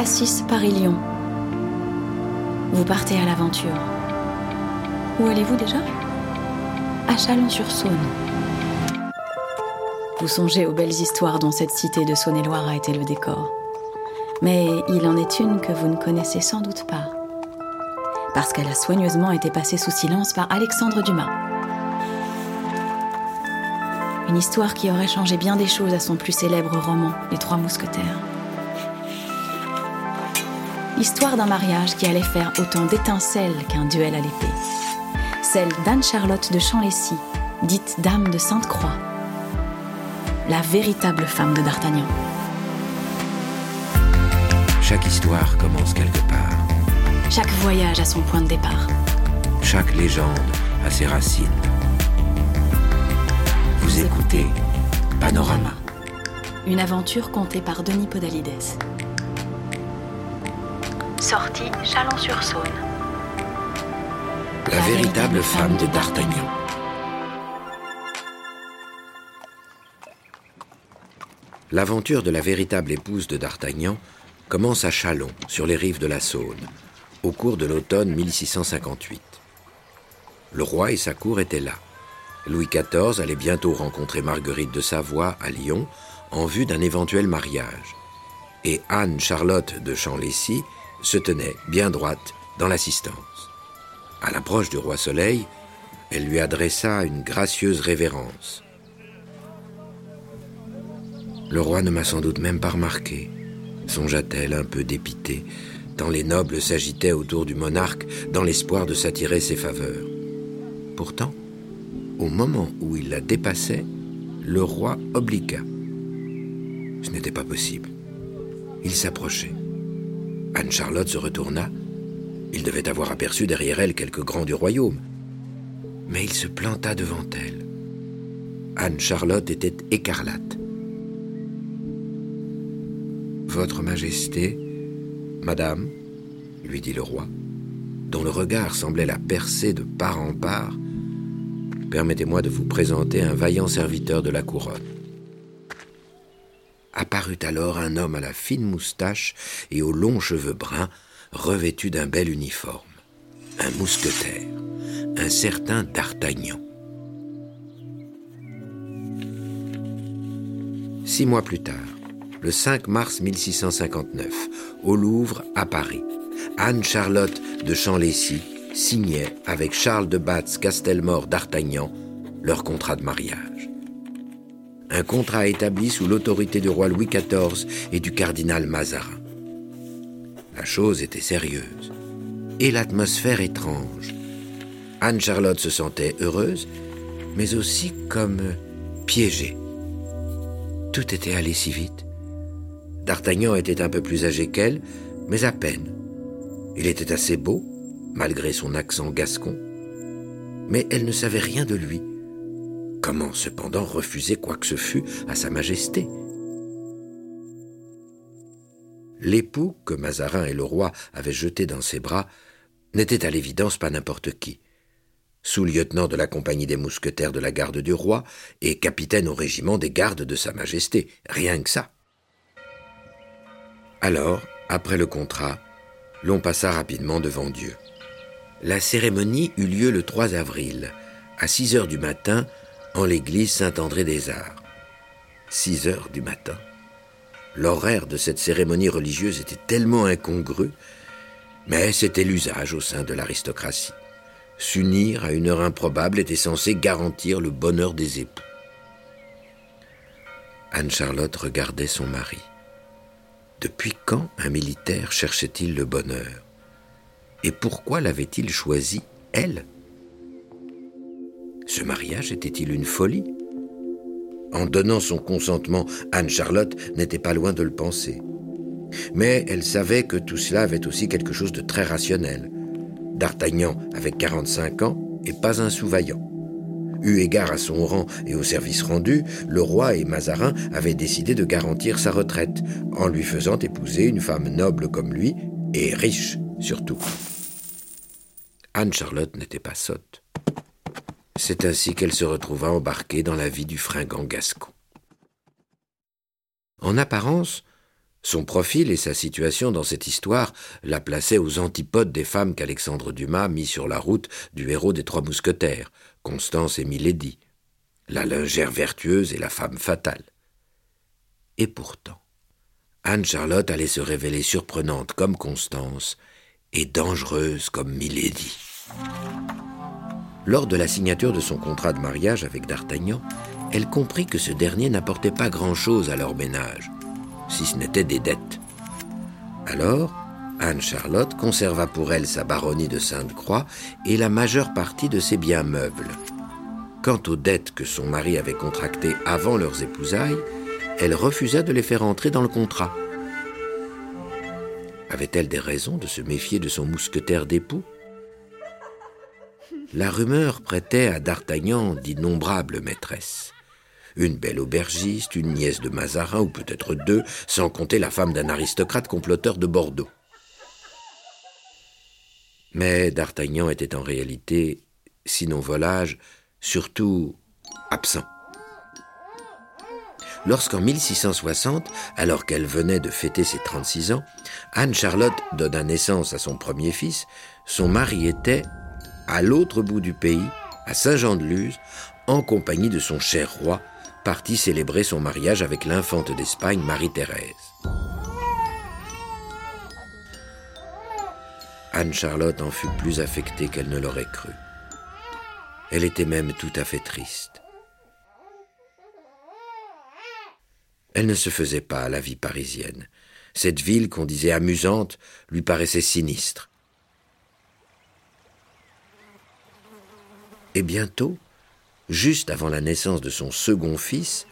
Assis Paris-Lyon. Vous partez à l'aventure. Où allez-vous déjà? À Chalon-sur-Saône. Vous songez aux belles histoires dont cette cité de Saône-et-Loire a été le décor. Mais il en est une que vous ne connaissez sans doute pas. Parce qu'elle a soigneusement été passée sous silence par Alexandre Dumas. Une histoire qui aurait changé bien des choses à son plus célèbre roman, Les Trois Mousquetaires. Histoire d'un mariage qui allait faire autant d'étincelles qu'un duel à l'épée. Celle d'Anne-Charlotte de Champlessis, dite Dame de Sainte-Croix. La véritable femme de D'Artagnan. Chaque histoire commence quelque part. Chaque voyage a son point de départ. Chaque légende a ses racines. Vous écoutez Panorama. Une aventure contée par Denis Podalides. Sortie Chalon-sur-Saône. La véritable femme de D'Artagnan. L'aventure de la véritable épouse de D'Artagnan commence à Chalon, sur les rives de la Saône, au cours de l'automne 1658. Le roi et sa cour étaient là. Louis XIV allait bientôt rencontrer Marguerite de Savoie à Lyon en vue d'un éventuel mariage. Et Anne-Charlotte de Champlessis se tenait bien droite dans l'assistance. À l'approche du roi Soleil, elle lui adressa une gracieuse révérence. Le roi ne m'a sans doute même pas remarqué, songea-t-elle un peu dépitée, tant les nobles s'agitaient autour du monarque dans l'espoir de s'attirer ses faveurs. Pourtant, au moment où il la dépassait, le roi obligua. Ce n'était pas possible. Il s'approchait. Anne-Charlotte se retourna. Il devait avoir aperçu derrière elle quelques grands du royaume. Mais il se planta devant elle. Anne-Charlotte était écarlate. Votre Majesté, Madame, lui dit le roi, dont le regard semblait la percer de part en part, permettez-moi de vous présenter un vaillant serviteur de la couronne. Apparut alors un homme à la fine moustache et aux longs cheveux bruns, revêtu d'un bel uniforme. Un mousquetaire, un certain D'Artagnan. Six mois plus tard, le 5 mars 1659, au Louvre, à Paris, Anne-Charlotte de Champlessis signait avec Charles de Batz Castelmore d'Artagnan leur contrat de mariage. Un contrat établi sous l'autorité du roi Louis XIV et du cardinal Mazarin. La chose était sérieuse et l'atmosphère étrange. Anne-Charlotte se sentait heureuse, mais aussi comme piégée. Tout était allé si vite. D'Artagnan était un peu plus âgé qu'elle, mais à peine. Il était assez beau, malgré son accent gascon, mais elle ne savait rien de lui. Comment cependant refuser quoi que ce fût à Sa Majesté L'époux que Mazarin et le roi avaient jeté dans ses bras n'était à l'évidence pas n'importe qui. Sous-lieutenant de la compagnie des mousquetaires de la garde du roi et capitaine au régiment des gardes de Sa Majesté, rien que ça. Alors, après le contrat, l'on passa rapidement devant Dieu. La cérémonie eut lieu le 3 avril, à 6 heures du matin, en l'église Saint-André des Arts. 6 heures du matin. L'horaire de cette cérémonie religieuse était tellement incongru, mais c'était l'usage au sein de l'aristocratie. S'unir à une heure improbable était censé garantir le bonheur des époux. Anne-Charlotte regardait son mari. Depuis quand un militaire cherchait-il le bonheur? Et pourquoi l'avait-il choisi, elle? Ce mariage était-il une folie? En donnant son consentement, Anne-Charlotte n'était pas loin de le penser. Mais elle savait que tout cela avait aussi quelque chose de très rationnel. D'Artagnan avait 45 ans et pas un sous-vaillant. Eu égard à son rang et au service rendu, le roi et Mazarin avaient décidé de garantir sa retraite, en lui faisant épouser une femme noble comme lui, et riche surtout. Anne-Charlotte n'était pas sotte. C'est ainsi qu'elle se retrouva embarquée dans la vie du fringant gascon. En apparence, Son profil et sa situation dans cette histoire la plaçaient aux antipodes des femmes qu'Alexandre Dumas mit sur la route du héros des Trois Mousquetaires, Constance et Milady, la lingère vertueuse et la femme fatale. Et pourtant, Anne-Charlotte allait se révéler surprenante comme Constance et dangereuse comme Milady. Lors de la signature de son contrat de mariage avec D'Artagnan, elle comprit que ce dernier n'apportait pas grand-chose à leur ménage si ce n'était des dettes. Alors, Anne-Charlotte conserva pour elle sa baronnie de Sainte-Croix et la majeure partie de ses biens meubles. Quant aux dettes que son mari avait contractées avant leurs épousailles, elle refusa de les faire entrer dans le contrat. Avait-elle des raisons de se méfier de son mousquetaire d'époux? La rumeur prêtait à D'Artagnan d'innombrables maîtresses une belle aubergiste, une nièce de Mazarin, ou peut-être deux, sans compter la femme d'un aristocrate comploteur de Bordeaux. Mais D'Artagnan était en réalité, sinon volage, surtout absent. Lorsqu'en 1660, alors qu'elle venait de fêter ses 36 ans, Anne-Charlotte donna naissance à son premier fils, son mari était, à l'autre bout du pays, à Saint-Jean-de-Luz, en compagnie de son cher roi, parti célébrer son mariage avec l'infante d'Espagne Marie-Thérèse. Anne-Charlotte en fut plus affectée qu'elle ne l'aurait cru. Elle était même tout à fait triste. Elle ne se faisait pas à la vie parisienne. Cette ville qu'on disait amusante lui paraissait sinistre. Et bientôt, juste avant la naissance de son second fils,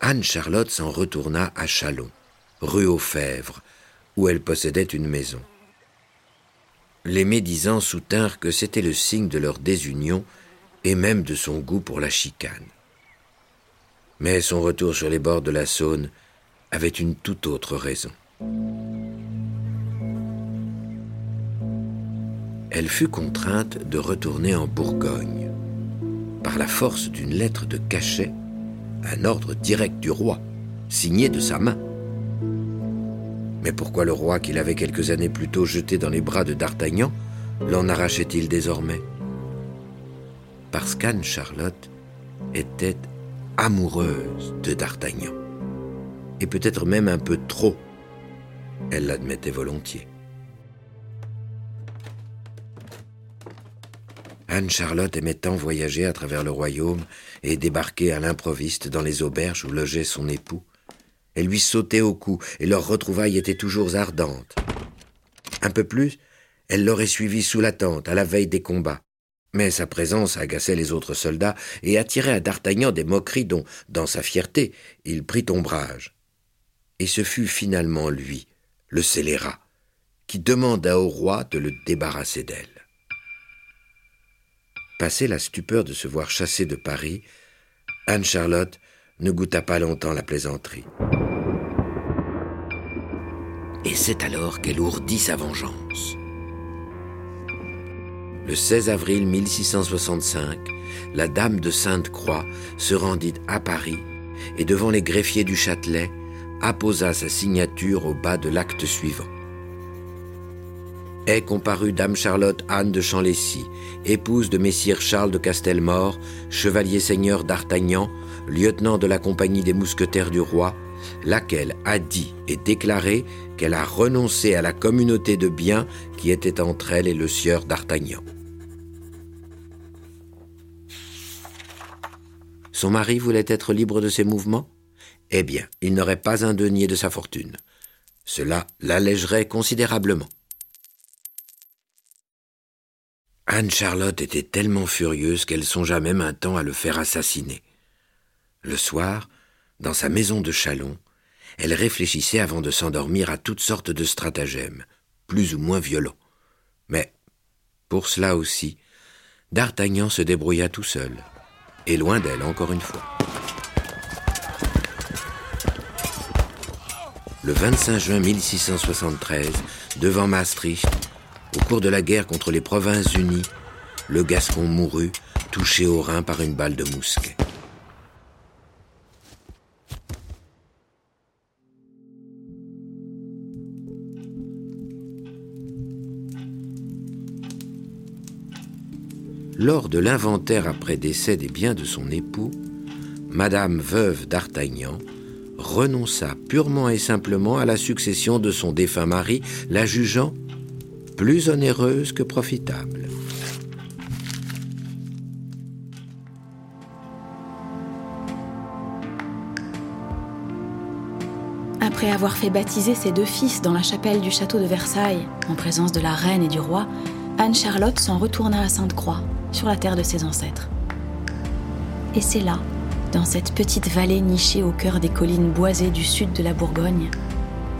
Anne-Charlotte s'en retourna à Chalon, rue aux Fèvres, où elle possédait une maison. Les médisants soutinrent que c'était le signe de leur désunion et même de son goût pour la chicane. Mais son retour sur les bords de la Saône avait une toute autre raison. Elle fut contrainte de retourner en Bourgogne par la force d'une lettre de cachet, un ordre direct du roi, signé de sa main. Mais pourquoi le roi qu'il avait quelques années plus tôt jeté dans les bras de D'Artagnan l'en arrachait-il désormais? Parce qu'Anne Charlotte était amoureuse de D'Artagnan. Et peut-être même un peu trop. Elle l'admettait volontiers. Anne-Charlotte aimait tant voyager à travers le royaume et débarquer à l'improviste dans les auberges où logeait son époux. Elle lui sautait au cou et leurs retrouvailles étaient toujours ardentes. Un peu plus, elle l'aurait suivi sous la tente à la veille des combats. Mais sa présence agaçait les autres soldats et attirait à D'Artagnan des moqueries dont, dans sa fierté, il prit ombrage. Et ce fut finalement lui, le scélérat, qui demanda au roi de le débarrasser d'elle. Passé la stupeur de se voir chassée de Paris, Anne-Charlotte ne goûta pas longtemps la plaisanterie. Et c'est alors qu'elle ourdit sa vengeance. Le 16 avril 1665, la dame de Sainte-Croix se rendit à Paris et devant les greffiers du Châtelet apposa sa signature au bas de l'acte suivant est comparue Dame Charlotte Anne de Chamlécy, épouse de Messire Charles de Castelmore, chevalier seigneur d'Artagnan, lieutenant de la compagnie des mousquetaires du roi, laquelle a dit et déclaré qu'elle a renoncé à la communauté de biens qui était entre elle et le sieur d'Artagnan. Son mari voulait être libre de ses mouvements? Eh bien, il n'aurait pas un denier de sa fortune. Cela l'allégerait considérablement. Anne-Charlotte était tellement furieuse qu'elle songea même un temps à le faire assassiner. Le soir, dans sa maison de Chalon, elle réfléchissait avant de s'endormir à toutes sortes de stratagèmes, plus ou moins violents. Mais, pour cela aussi, D'Artagnan se débrouilla tout seul, et loin d'elle encore une fois. Le 25 juin 1673, devant Maastricht, au cours de la guerre contre les Provinces unies, le Gascon mourut, touché au rein par une balle de mousquet. Lors de l'inventaire après décès des biens de son époux, Madame veuve d'Artagnan renonça purement et simplement à la succession de son défunt mari, la jugeant plus onéreuse que profitable. Après avoir fait baptiser ses deux fils dans la chapelle du château de Versailles, en présence de la reine et du roi, Anne-Charlotte s'en retourna à Sainte-Croix, sur la terre de ses ancêtres. Et c'est là, dans cette petite vallée nichée au cœur des collines boisées du sud de la Bourgogne,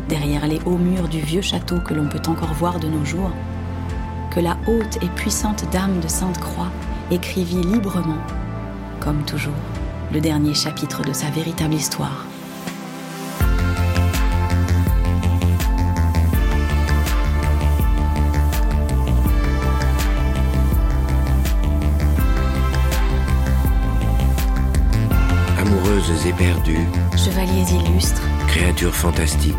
derrière les hauts murs du vieux château que l'on peut encore voir de nos jours, que la haute et puissante dame de Sainte-Croix écrivit librement, comme toujours, le dernier chapitre de sa véritable histoire. Amoureuses et perdues, Chevaliers illustres, créatures fantastiques,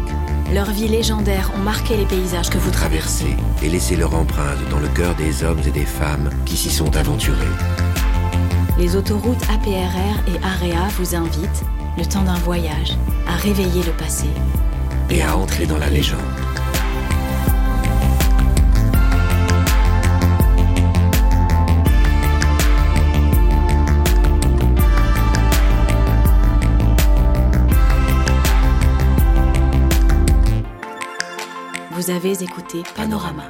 leurs vies légendaires ont marqué les paysages que vous traversez. et laissé leur empreinte dans le cœur des hommes et des femmes qui s'y sont aventurés. Les autoroutes APRR et AREA vous invitent, le temps d'un voyage, à réveiller le passé et à entrer dans la légende. Vous avez écouté Panorama,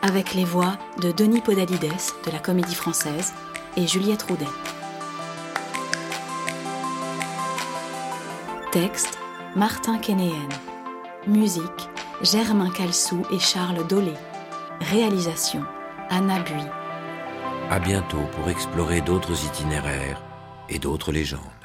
avec les voix de Denis Podalides de la Comédie Française et Juliette Roudet. Texte Martin Kénéen. Musique Germain Calsou et Charles Dolé. Réalisation Anna Bui. À bientôt pour explorer d'autres itinéraires et d'autres légendes.